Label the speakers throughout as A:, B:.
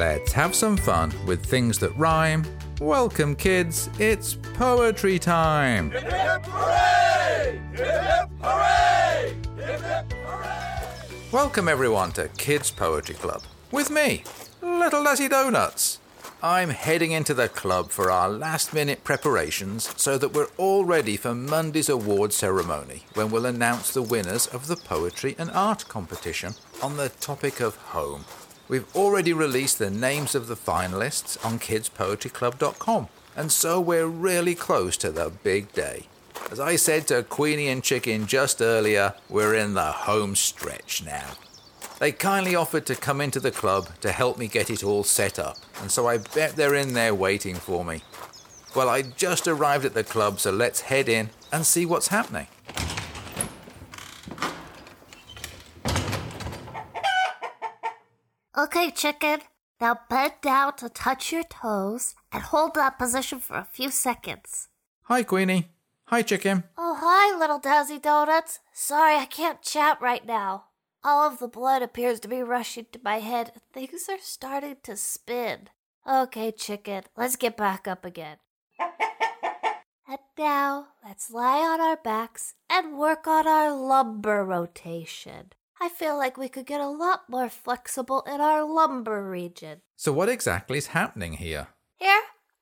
A: Let's have some fun with things that rhyme. Welcome, kids, it's poetry time.
B: Hip hip hooray! Hip hip hooray! Hip hip hooray!
A: Welcome, everyone, to Kids Poetry Club with me, Little Dazzy Donuts. I'm heading into the club for our last minute preparations so that we're all ready for Monday's award ceremony when we'll announce the winners of the poetry and art competition on the topic of home. We've already released the names of the finalists on kidspoetryclub.com, and so we're really close to the big day. As I said to Queenie and Chicken just earlier, we're in the home stretch now. They kindly offered to come into the club to help me get it all set up, and so I bet they're in there waiting for me. Well, I just arrived at the club, so let's head in and see what's happening.
C: Okay, chicken. Now bend down to touch your toes and hold that position for a few seconds.
A: Hi, Queenie. Hi, Chicken.
C: Oh, hi, little Dazzy Donuts. Sorry, I can't chat right now. All of the blood appears to be rushing to my head. and Things are starting to spin. Okay, chicken, let's get back up again. And now, let's lie on our backs and work on our lumbar rotation. I feel like we could get a lot more flexible in our lumbar region.
A: So, what exactly is happening here?
C: Here?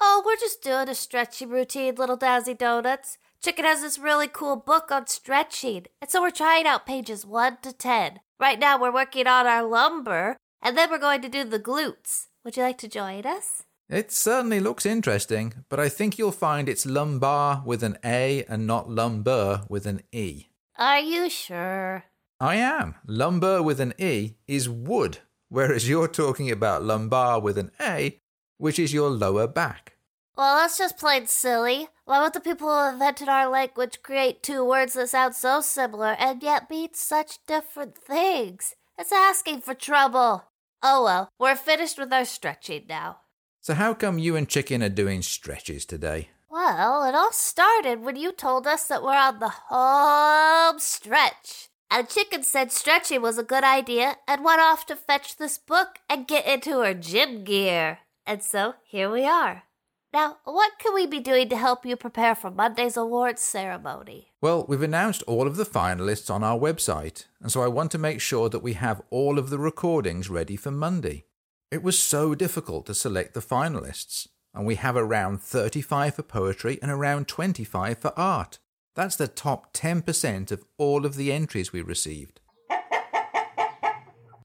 C: Oh, we're just doing a stretching routine, little Dazzy Donuts. Chicken has this really cool book on stretching, and so we're trying out pages 1 to 10. Right now, we're working on our lumbar, and then we're going to do the glutes. Would you like to join us?
A: It certainly looks interesting, but I think you'll find it's lumbar with an A and not lumber with an E.
C: Are you sure?
A: I am. Lumber with an E is wood, whereas you're talking about lumbar with an A, which is your lower back.
C: Well, that's just plain silly. Why would the people who invented our language create two words that sound so similar and yet mean such different things? It's asking for trouble. Oh well, we're finished with our stretching now.
A: So, how come you and Chicken are doing stretches today?
C: Well, it all started when you told us that we're on the home stretch. And Chicken said stretching was a good idea and went off to fetch this book and get into her gym gear. And so here we are. Now, what can we be doing to help you prepare for Monday's awards ceremony?
A: Well, we've announced all of the finalists on our website, and so I want to make sure that we have all of the recordings ready for Monday. It was so difficult to select the finalists, and we have around 35 for poetry and around 25 for art. That's the top 10% of all of the entries we received.
C: Well,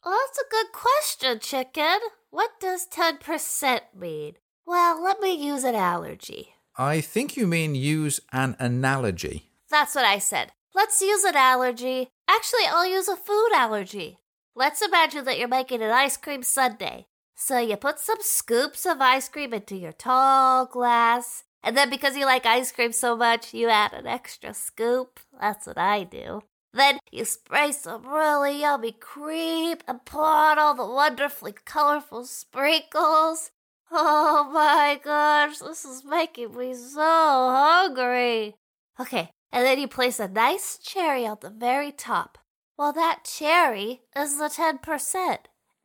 C: that's a good question, Chicken. What does 10% mean? Well, let me use an allergy.
A: I think you mean use an analogy.
C: That's what I said. Let's use an allergy. Actually, I'll use a food allergy. Let's imagine that you're making an ice cream sundae. So you put some scoops of ice cream into your tall glass, and then because you like ice cream so much, you add an extra scoop. That's what I do. Then you spray some really yummy cream and pour on all the wonderfully colorful sprinkles. Oh my gosh, this is making me so hungry. Okay, and then you place a nice cherry on the very top. Well, that cherry is the 10%.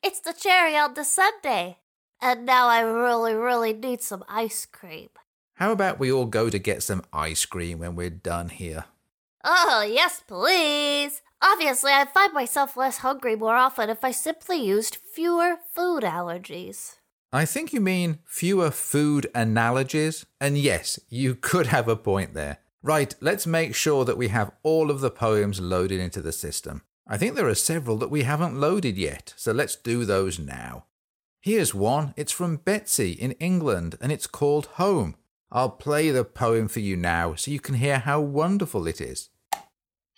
C: It's the cherry on the sundae. And now I really, really need some ice cream.
A: How about we all go to get some ice cream when we're done here?
C: Oh, yes, please. Obviously, I find myself less hungry more often if I simply used fewer food allergies.
A: I think you mean fewer food analogies, and yes, you could have a point there. Right, let's make sure that we have all of the poems loaded into the system. I think there are several that we haven't loaded yet, so let's do those now. Here's one, it's from Betsy in England, and it's called Home. I'll play the poem for you now so you can hear how wonderful it is.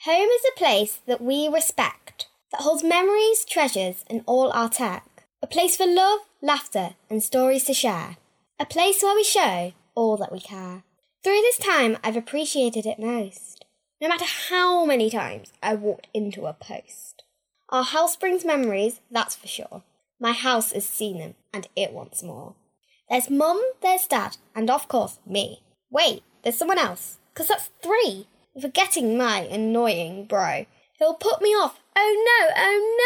D: Home is a place that we respect, that holds memories, treasures, and all our tech. A place for love, laughter, and stories to share. A place where we show all that we care. Through this time, I've appreciated it most. No matter how many times I walked into a post. Our house brings memories, that's for sure. My house has seen them, and it wants more. There's mum, there's dad, and of course, me. Wait, there's someone else, 'cause that's three. Forgetting my annoying bro. He'll put me off. Oh no, oh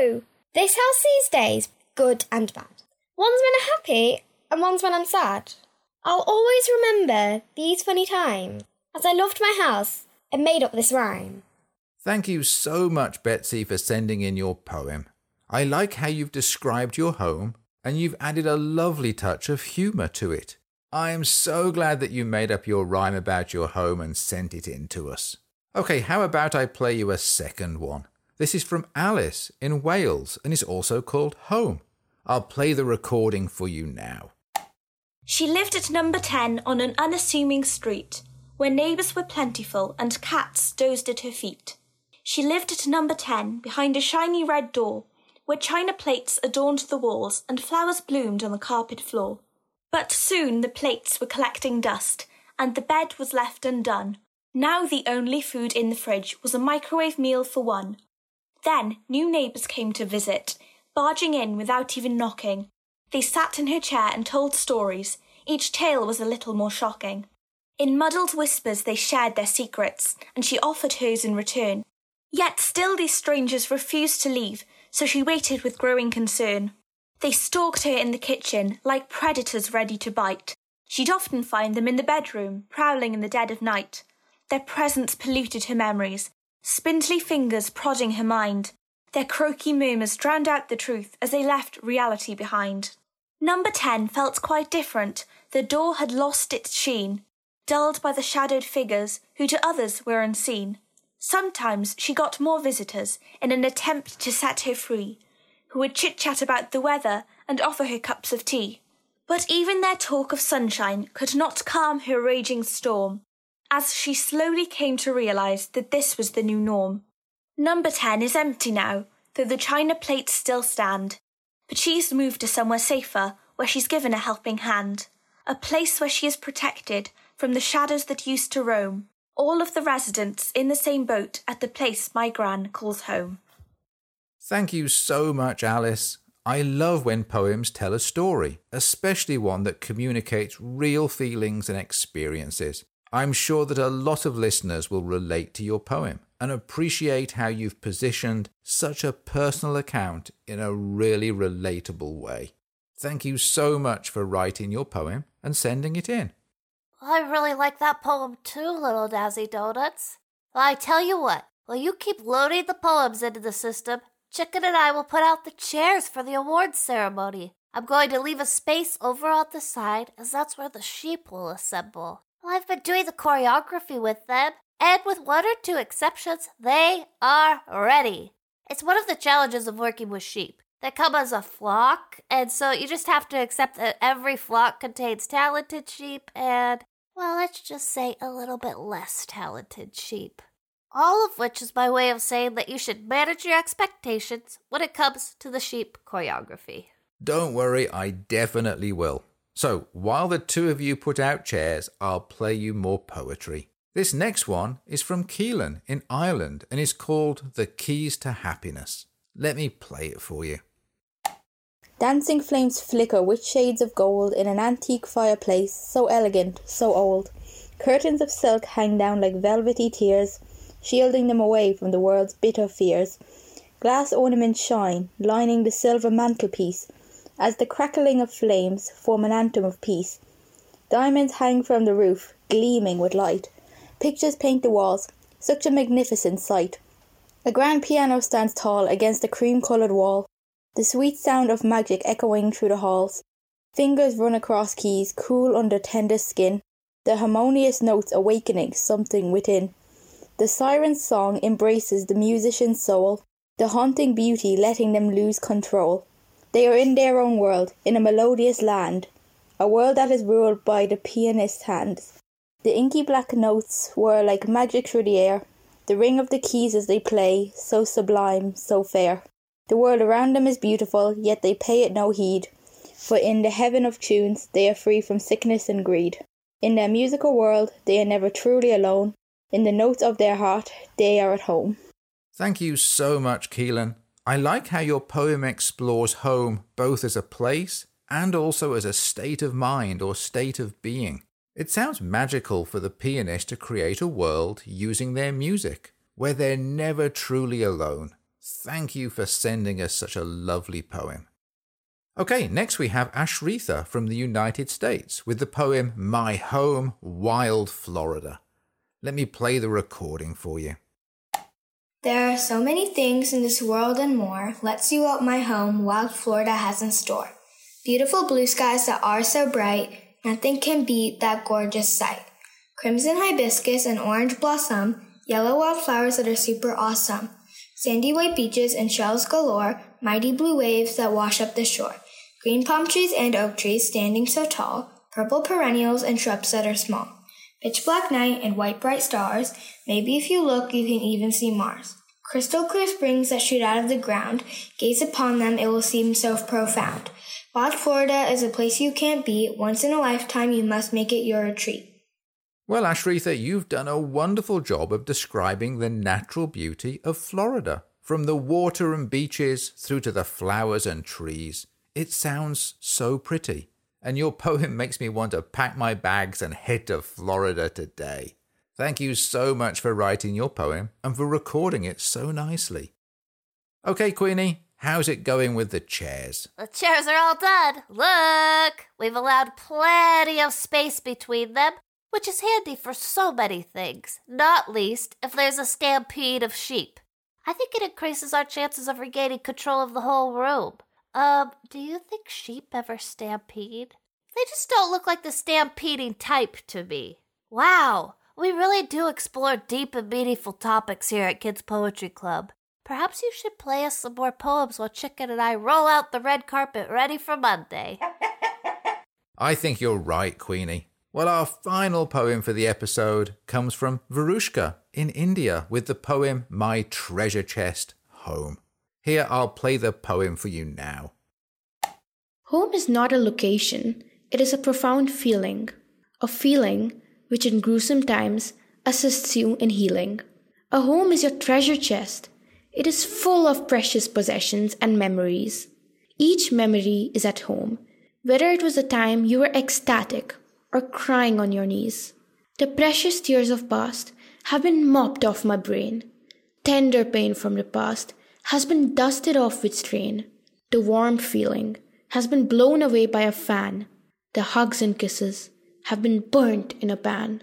D: no! This house these days, good and bad. One's when I'm happy and one's when I'm sad. I'll always remember these funny times as I loved my house and made up this rhyme.
A: Thank you so much, Betsy, for sending in your poem. I like how you've described your home and you've added a lovely touch of humour to it. I am so glad that you made up your rhyme about your home and sent it in to us. Okay, how about I play you a second one? This is from Alice in Wales and is also called Home. I'll play the recording for you now.
E: She lived at number 10 on an unassuming street, where neighbours were plentiful and cats dozed at her feet. She lived at number 10 behind a shiny red door, where china plates adorned the walls and flowers bloomed on the carpet floor. But soon the plates were collecting dust, and the bed was left undone. Now the only food in the fridge was a microwave meal for one. Then new neighbours came to visit, barging in without even knocking. They sat in her chair and told stories. Each tale was a little more shocking. In muddled whispers they shared their secrets, and she offered hers in return. Yet still these strangers refused to leave, so she waited with growing concern. They stalked her in the kitchen like predators ready to bite. She'd often find them in the bedroom, prowling in the dead of night. Their presence polluted her memories, spindly fingers prodding her mind. Their croaky murmurs drowned out the truth as they left reality behind. Number 10 felt quite different. The door had lost its sheen, dulled by the shadowed figures who to others were unseen. Sometimes she got more visitors in an attempt to set her free, who would chit chat about the weather and offer her cups of tea. But even their talk of sunshine could not calm her raging storm, as she slowly came to realize that this was the new norm. Number 10 is empty now, though the china plates still stand. But she's moved to somewhere safer, where she's given a helping hand. A place where she is protected from the shadows that used to roam. All of the residents in the same boat at the place my gran calls home.
A: Thank you so much, Alice. I love when poems tell a story, especially one that communicates real feelings and experiences. I'm sure that a lot of listeners will relate to your poem and appreciate how you've positioned such a personal account in a really relatable way. Thank you so much for writing your poem and sending it in.
C: I really like that poem too, Little Dazzy Donuts. Well, I tell you what, while you keep loading the poems into the system, Chicken and I will put out the chairs for the awards ceremony. I'm going to leave a space over on the side, as that's where the sheep will assemble. I've been doing the choreography with them, and with one or two exceptions, they are ready. It's one of the challenges of working with sheep. They come as a flock, and so you just have to accept that every flock contains talented sheep and, well, let's just say a little bit less talented sheep. All of which is my way of saying that you should manage your expectations when it comes to the sheep choreography.
A: Don't worry, I definitely will. So, while the two of you put out chairs, I'll play you more poetry. This next one is from Keelan in Ireland and is called The Keys to Happiness. Let me play it for you.
F: Dancing flames flicker with shades of gold in an antique fireplace, so elegant, so old. Curtains of silk hang down like velvety tears, shielding them away from the world's bitter fears. Glass ornaments shine, lining the silver mantelpiece, as the crackling of flames form an anthem of peace. Diamonds hang from the roof, gleaming with light. Pictures paint the walls, such a magnificent sight. A grand piano stands tall against a cream coloured wall, the sweet sound of magic echoing through the halls. Fingers run across keys, cool under tender skin, the harmonious notes awakening something within. The siren's song embraces the musician's soul, the haunting beauty letting them lose control. They are in their own world, in a melodious land, a world that is ruled by the pianist's hands. The inky black notes whirl like magic through the air, the ring of the keys as they play, so sublime, so fair. The world around them is beautiful, yet they pay it no heed, for in the heaven of tunes they are free from sickness and greed. In their musical world they are never truly alone, in the notes of their heart they are at home.
A: Thank you so much, Keelan. I like how your poem explores home both as a place and also as a state of mind or state of being. It sounds magical for the pianist to create a world using their music, where they're never truly alone. Thank you for sending us such a lovely poem. Okay, next we have Ashritha from the United States with the poem My Home, Wild Florida. Let me play the recording for you.
D: There are so many things in this world and more. Let's see what my home, wild Florida, has in store. Beautiful blue skies that are so bright, nothing can beat that gorgeous sight. Crimson hibiscus and orange blossom, yellow wildflowers that are super awesome. Sandy white beaches and shells galore, mighty blue waves that wash up the shore. Green palm trees and oak trees standing so tall, purple perennials and shrubs that are small. Pitch black night and white bright stars. Maybe if you look, you can even see Mars. Crystal clear springs that shoot out of the ground. Gaze upon them, it will seem so profound. Wild Florida is a place you can't beat. Once in a lifetime, you must make it your retreat.
A: Well, Ashritha, you've done a wonderful job of describing the natural beauty of Florida. From the water and beaches through to the flowers and trees. It sounds so pretty, and your poem makes me want to pack my bags and head to Florida today. Thank you so much for writing your poem and for recording it so nicely. Okay, Queenie, how's it going with the chairs?
C: The chairs are all done. Look, we've allowed plenty of space between them, which is handy for so many things, not least if there's a stampede of sheep. I think it increases our chances of regaining control of the whole room. Um, do you think sheep ever stampede? They just don't look like the stampeding type to me. Wow, we really do explore deep and meaningful topics here at Kids Poetry Club. Perhaps you should play us some more poems while Chicken and I roll out the red carpet ready for Monday.
A: I think you're right, Queenie. Well, our final poem for the episode comes from Varushka in India with the poem My Treasure Chest Home. Here, I'll play the poem for you now.
G: Home is not a location, it is a profound feeling. A feeling which in gruesome times assists you in healing. A home is your treasure chest. It is full of precious possessions and memories. Each memory is at home, whether it was a time you were ecstatic or crying on your knees. The precious tears of past have been mopped off my brain. Tender pain from the past has been dusted off with strain. The warm feeling has been blown away by a fan. The hugs and kisses have been burnt in a pan.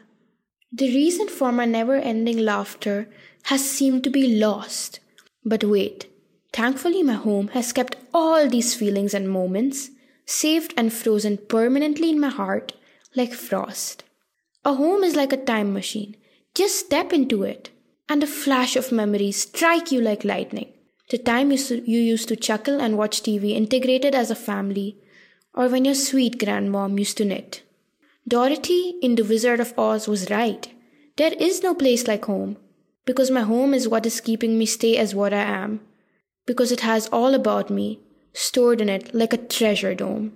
G: The reason for my never ending laughter has seemed to be lost. But wait, thankfully, my home has kept all these feelings and moments saved and frozen permanently in my heart like frost. A home is like a time machine. Just step into it, and a flash of memories strike you like lightning. The time you, used to chuckle and watch TV integrated as a family, or when your sweet grandmom used to knit. Dorothy in The Wizard of Oz was right. There is no place like home, because my home is what is keeping me stay as what I am, because it has all about me, stored in it like a treasure dome.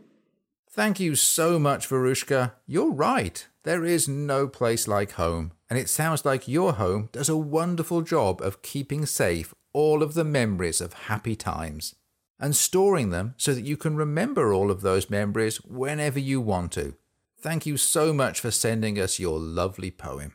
A: Thank you so much, Varushka. You're right. There is no place like home, and it sounds like your home does a wonderful job of keeping safe all of the memories of happy times and storing them so that you can remember all of those memories whenever you want to. Thank you so much for sending us your lovely poem.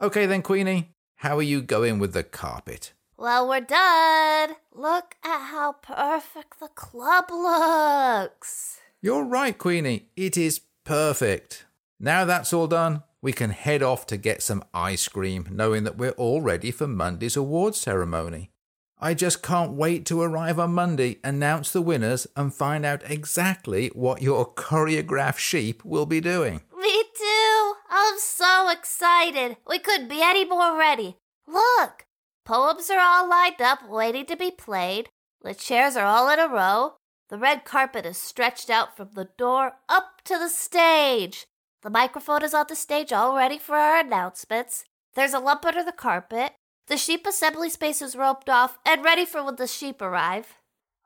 A: Okay, then, Queenie, how are you going with the carpet?
C: Well, we're done. Look at how perfect the club looks.
A: You're right, Queenie. It is perfect. Now that's all done, we can head off to get some ice cream, knowing that we're all ready for Monday's awards ceremony. I just can't wait to arrive on Monday, announce the winners, and find out exactly what your choreographed sheep will be doing.
C: I'm so excited. We couldn't be any more ready. Look, poems are all lined up, waiting to be played. The chairs are all in a row. The red carpet is stretched out from the door up to the stage. The microphone is on the stage all ready for our announcements. There's a lump under the carpet. The sheep assembly space is roped off and ready for when the sheep arrive.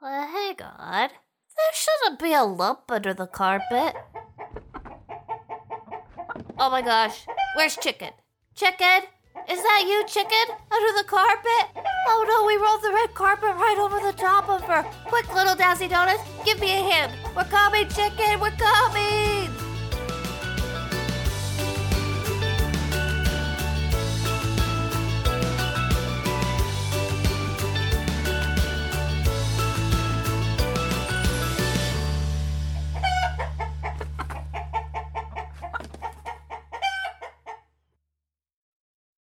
C: Well, hang on. There shouldn't be a lump under the carpet. Oh my gosh, where's Chicken? Chicken? Is that you, Chicken? Under the carpet? Oh no, we rolled the red carpet right over the top of her. Quick, little Dazzy Donuts, give me a hand. We're coming, Chicken, we're coming!